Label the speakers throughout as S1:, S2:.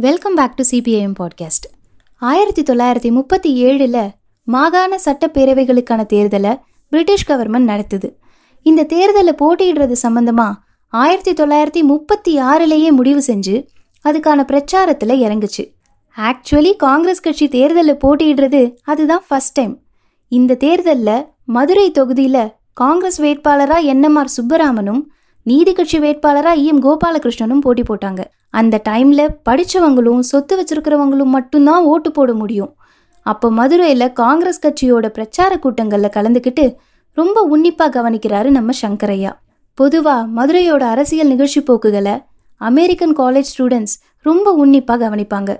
S1: Welcome back to CPIM podcast ஆயிரத்தி தொள்ளாயிரத்தி முப்பத்தி ஏழில் மாகாண சட்டப்பேரவைகளுக்கான தேர்தலை பிரிட்டிஷ் கவர்மெண்ட் நடத்துது. இந்த தேர்தலில் போட்டியிடுறது சம்மந்தமாக ஆயிரத்தி தொள்ளாயிரத்தி முப்பத்தி ஆறுலேயே முடிவு செஞ்சு அதுக்கான பிரச்சாரத்தில் இறங்குச்சு. ஆக்சுவலி காங்கிரஸ் கட்சி தேர்தலில் போட்டியிடுறது அதுதான் ஃபஸ்ட் டைம் இந்த தேர்தலில் மதுரை தொகுதியில் காங்கிரஸ் வேட்பாளராக என்எம்ஆர் சுப்பராமனும் நீதி கட்சி வேட்பாளராக இஎம் கோபாலகிருஷ்ணனும் போட்டி போட்டாங்க. அந்த டைமில் படித்தவங்களும் சொத்து வச்சிருக்கிறவங்களும் மட்டும்தான் ஓட்டு போட முடியும். அப்போ மதுரையில் காங்கிரஸ் கட்சியோட பிரச்சார கூட்டங்களில் கலந்துக்கிட்டு ரொம்ப உன்னிப்பாக கவனிக்கிறாரு நம்ம சங்கரையா. பொதுவாக மதுரையோட அரசியல் நிகழ்ச்சி போக்குகளை அமெரிக்கன் காலேஜ் ஸ்டூடெண்ட்ஸ் ரொம்ப உன்னிப்பாக கவனிப்பாங்க.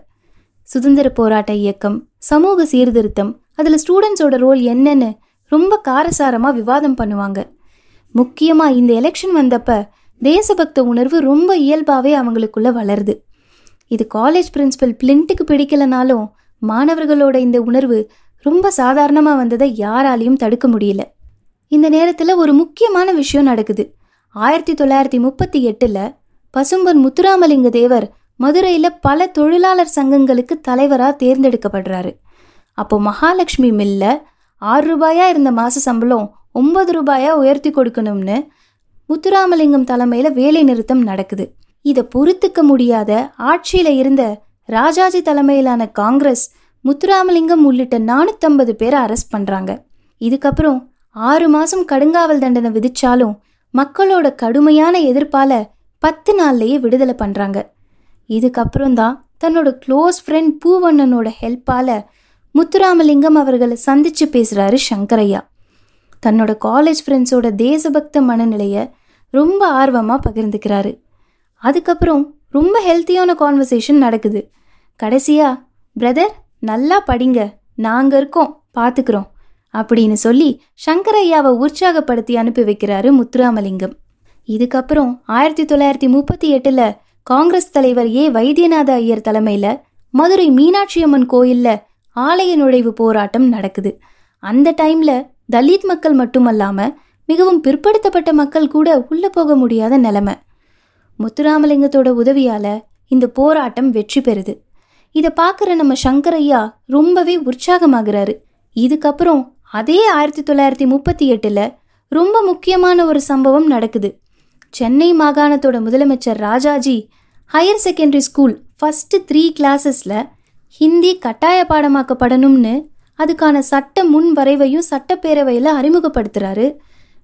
S1: சுதந்திர போராட்ட இயக்கம் சமூக சீர்திருத்தம் அதில் ஸ்டூடெண்ட்ஸோட ரோல் என்னன்னு ரொம்ப காரசாரமாக விவாதம் பண்ணுவாங்க. முக்கியமாக இந்த எலெக்ஷன் வந்தப்ப தேசபக்த உணர்வு ரொம்ப இயல்பாகவே அவங்களுக்குள்ள வளருது. இது காலேஜ் பிரின்ஸிபல் பிளின்ட்டுக்கு பிடிக்கலனாலும் மாணவர்களோட இந்த உணர்வு ரொம்ப சாதாரணமாக வந்ததை யாராலையும் தடுக்க முடியல. இந்த நேரத்தில் ஒரு முக்கியமான விஷயம் நடக்குது. ஆயிரத்தி தொள்ளாயிரத்தி முப்பத்தி எட்டில் பசும்பன் முத்துராமலிங்க தேவர் மதுரையில் பல தொழிலாளர் சங்கங்களுக்கு தலைவராக தேர்ந்தெடுக்கப்படுறாரு. அப்போ மகாலட்சுமி மில்ல ஆறு ரூபாயாக இருந்த மாத சம்பளம் ஒன்பது ரூபாயா உயர்த்தி கொடுக்கணும்னு முத்துராமலிங்கம் தலைமையில வேலை நிறுத்தம் நடக்குது. இதை பொறுத்துக்க முடியாத ஆட்சியில இருந்த ராஜாஜி தலைமையிலான காங்கிரஸ் முத்துராமலிங்கம் உள்ளிட்ட நானூத்தம்பது பேரை அரெஸ்ட் பண்றாங்க. இதுக்கப்புறம் ஆறு மாசம் கடுங்காவல் தண்டனை விதிச்சாலும் மக்களோட கடுமையான எதிர்ப்பால பத்து நாள்லயே விடுதலை பண்றாங்க. இதுக்கப்புறம் தான் தன்னோட க்ளோஸ் ஃப்ரெண்ட் பூவண்ணனோட ஹெல்ப்பால முத்துராமலிங்கம் அவர்களை சந்திச்சு பேசுறாரு சங்கரையா. தன்னோட காலேஜ் ஃப்ரெண்ட்ஸோட தேசபக்த மனநிலையை ரொம்ப ஆர்வமாக பகிர்ந்துக்கிறாரு. அதுக்கப்புறம் ரொம்ப ஹெல்த்தியான கான்வர்சேஷன் நடக்குது. கடைசியாக பிரதர் நல்லா படிங்க. நாங்கள் இருக்கோம். பார்த்துக்கிறோம் அப்படின்னு சொல்லி சங்கரையாவை உற்சாகப்படுத்தி அனுப்பி வைக்கிறாரு முத்துராமலிங்கம். இதுக்கப்புறம் ஆயிரத்தி தொள்ளாயிரத்தி முப்பத்தி எட்டில் காங்கிரஸ் தலைவர் ஏ. வைத்தியநாத ஐயர் தலைமையில் மதுரை மீனாட்சி அம்மன் கோயிலில் ஆலய நுழைவு போராட்டம் நடக்குது. அந்த டைமில் தலித் மக்கள் மட்டுமல்லாமல் மிகவும் பிற்படுத்தப்பட்ட மக்கள் கூட உள்ளே போக முடியாத நிலைமை. முத்துராமலிங்கத்தோட உதவியால் இந்த போராட்டம் வெற்றி பெறுது. இதை பார்க்குற நம்ம சங்கரையா ரொம்பவே உற்சாகமாகிறாரு. இதுக்கப்புறம் அதே ஆயிரத்தி தொள்ளாயிரத்தி முப்பத்தி எட்டில் ரொம்ப முக்கியமான ஒரு சம்பவம் நடக்குது. சென்னை மாகாணத்தோட முதலமைச்சர் Rajaji higher secondary school first three கிளாஸஸில் Hindi கட்டாய பாடமாக்கப்படணும்னு அதுக்கான சட்ட முன் வரைவையும் சட்டப்பேரவையில் அறிமுகப்படுத்துகிறாரு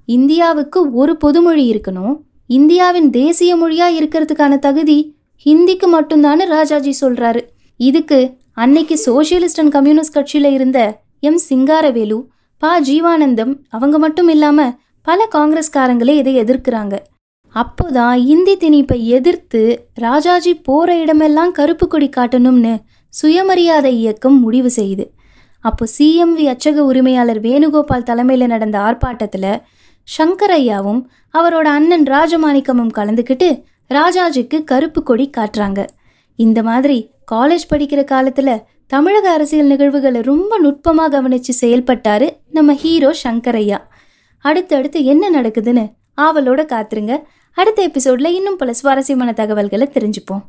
S1: இந்தியாவுக்கு ஒரு பொதுமொழி இருக்கணும். இந்தியாவின் தேசிய மொழியாக இருக்கிறதுக்கான தகுதி ஹிந்திக்கு மட்டும்தான்னு ராஜாஜி சொல்கிறாரு இதுக்கு அன்னைக்கு சோசியலிஸ்ட் அண்ட் கம்யூனிஸ்ட் கட்சியில் இருந்த எம் சிங்காரவேலு பா ஜீவானந்தம் அவங்க மட்டும் இல்லாமல் பல காங்கிரஸ்காரங்களே இதை எதிர்க்கிறாங்க. அப்போதான் இந்தி திணிப்பை எதிர்த்து ராஜாஜி போகிற இடமெல்லாம் கருப்பு கொடி காட்டணும்னு சுயமரியாதை இயக்கம் முடிவு செய்யுது. அப்போ சிஎம்வி அச்சக உரிமையாளர் வேணுகோபால் தலைமையில் நடந்த ஆர்ப்பாட்டத்தில் சங்கரையாவும் அவரோட அண்ணன் ராஜமாணிக்கமும் கலந்துக்கிட்டு ராஜாஜிக்கு கருப்பு கொடி காட்டுறாங்க. இந்த மாதிரி காலேஜ் படிக்கிற காலத்தில் தமிழக அரசியல் நிகழ்வுகளை ரொம்ப நுட்பமாக கவனித்து செயல்பட்டாரு நம்ம ஹீரோ சங்கரையா அடுத்தடுத்து என்ன நடக்குதுன்னு ஆவலோட காத்துருங்க. அடுத்த எபிசோட்ல இன்னும் பல சுவாரஸ்யமான தகவல்களை தெரிஞ்சுப்போம்.